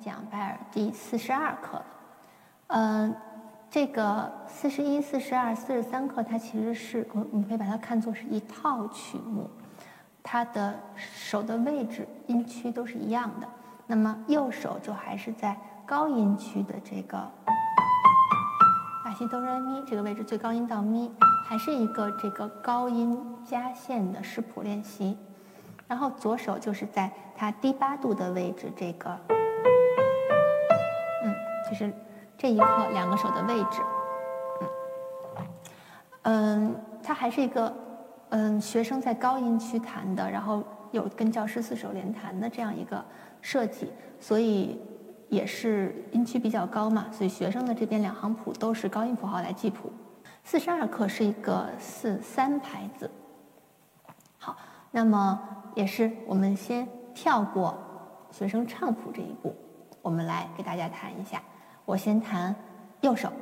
讲拜耳第四十二课了。嗯，这个四十一、四十二、四十三课，它其实是我们可以把它看作是一套曲目，它的手的位置、音区都是一样的。那么右手就还是在高音区的这个拉西哆来咪这个位置，最高音到咪，还是一个这个高音加线的视谱练习。然后左手就是在它低八度的位置，这个，就是这一刻两个手的位置，嗯，它还是一个，嗯，学生在高音区弹的，然后有跟教师四手联弹的这样一个设计，所以也是音区比较高嘛，所以学生的这边两行谱都是高音符号来记谱。四十二课是一个四三拍子，好，那么。也是，我们先跳过学生唱谱这一步，我们来给大家弹一下。我先弹右手。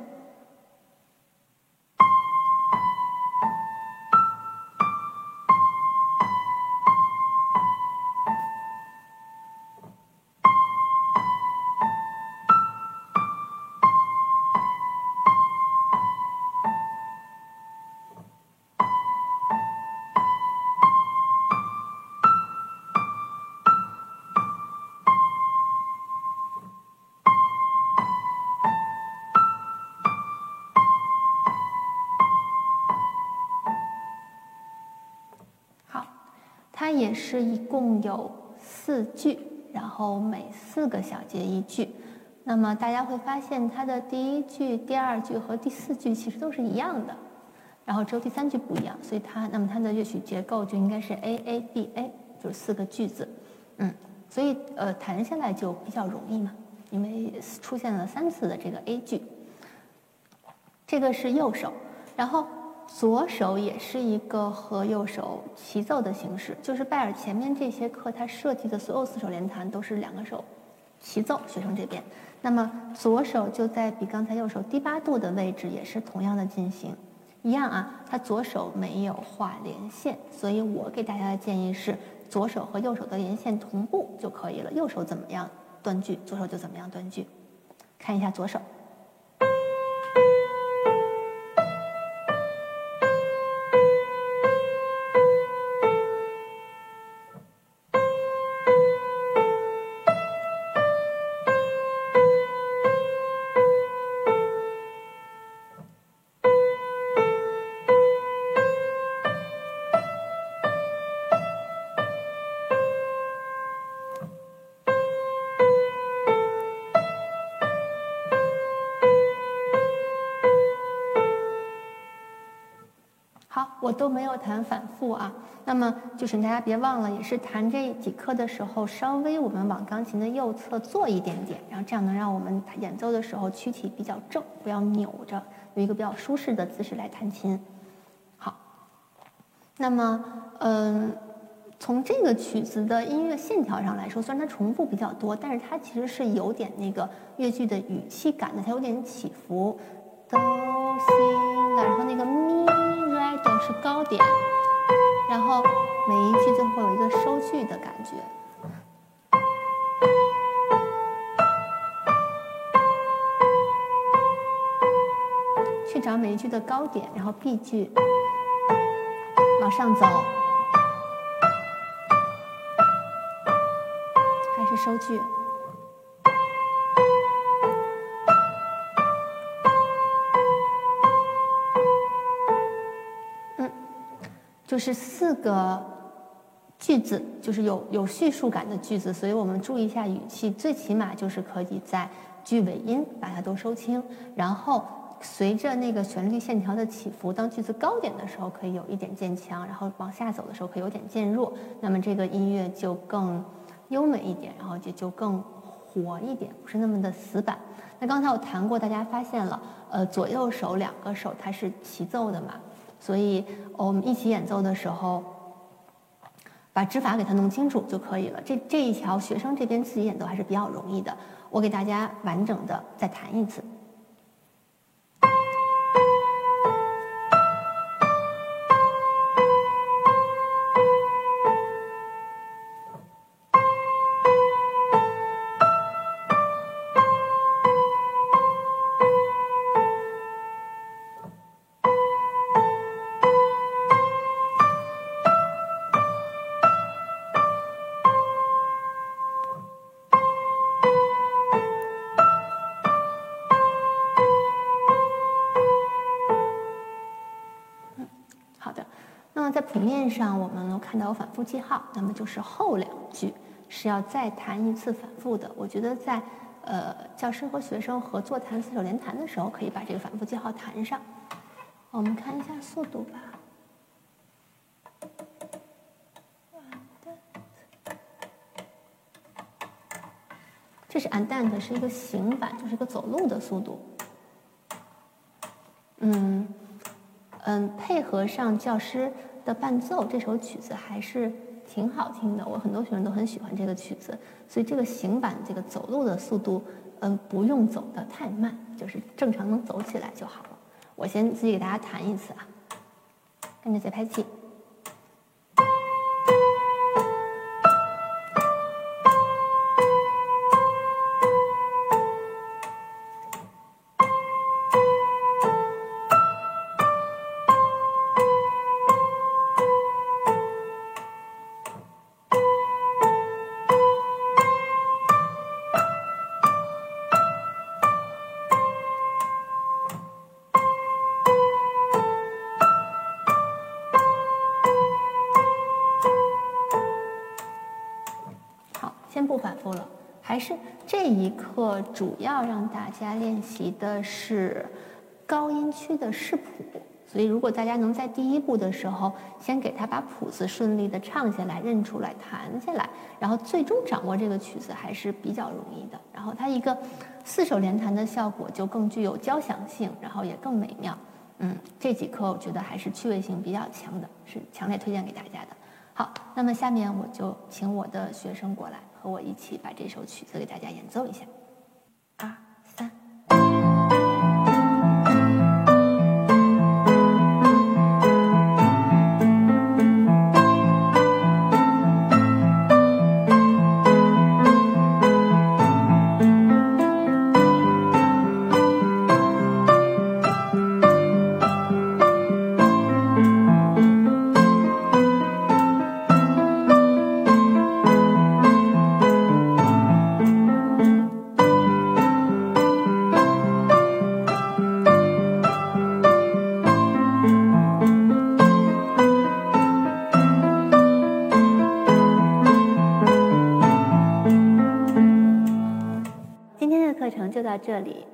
它也是一共有四句，然后每四个小节一句。那么大家会发现，它的第一句、第二句和第四句其实都是一样的，然后只有第三句不一样。所以它，那么它的乐曲结构就应该是 A A B A，就是四个句子。嗯，所以呃弹下来就比较容易嘛，因为出现了三次的这个 A 句。这个是右手，然后。左手也是一个和右手齐奏的形式，就是拜尔前面这些课他设计的所有四手联弹都是两个手齐奏，学生这边，那么左手就在比刚才右手低八度的位置，也是同样的进行，一样啊，他左手没有画连线，所以我给大家的建议是左手和右手的连线同步就可以了，右手怎么样断句，左手就怎么样断句，看一下左手。我都没有弹反复啊，那么就是大家别忘了，也是弹这几课的时候，稍微我们往钢琴的右侧坐一点点，然后这样能让我们演奏的时候躯体比较正，不要扭着，有一个比较舒适的姿势来弹琴。好，那么嗯，从这个曲子的音乐线条上来说，虽然它重复比较多，但是它其实是有点那个乐句的语气感的，它有点起伏，哆西的，然后那个咪。都是高点，然后每一句最后有一个收句的感觉。去找每一句的高点，然后 B 句往上走，还是收句。就是四个句子，就是有有叙述感的句子，所以我们注意一下语气，最起码就是可以在句尾音把它都收清，然后随着那个旋律线条的起伏，当句子高点的时候可以有一点渐强，然后往下走的时候可以有点渐弱，那么这个音乐就更优美一点，然后也就更活一点，不是那么的死板。那刚才我弹过，大家发现了，呃，左右手两个手它是齐奏的嘛？所以，我们一起演奏的时候，把指法给它弄清楚就可以了。这这一条，学生这边自己演奏还是比较容易的。我给大家完整的再弹一次。谱面上我们能看到有反复记号，那么就是后两句是要再弹一次反复的。我觉得在呃教师和学生合作弹四手联弹的时候，可以把这个反复记号弹上。我们看一下速度吧。这是 andant，是一个行板，就是一个走路的速度。嗯嗯，配合上教师的伴奏，这首曲子还是挺好听的。我很多学生都很喜欢这个曲子，所以这个行板这个走路的速度，嗯，不用走的太慢，就是正常能走起来就好了。我先自己给大家弹一次啊，跟着节拍器。复了，还是这一课主要让大家练习的是高音区的视谱。所以，如果大家能在第一步的时候先给他把谱子顺利的唱下来、认出来、弹下来，然后最终掌握这个曲子还是比较容易的。然后，它一个四手联弹的效果就更具有交响性，然后也更美妙。嗯，这几课我觉得还是趣味性比较强的，是强烈推荐给大家的。好，那么下面我就请我的学生过来。和我一起把这首曲子给大家演奏一下。这里。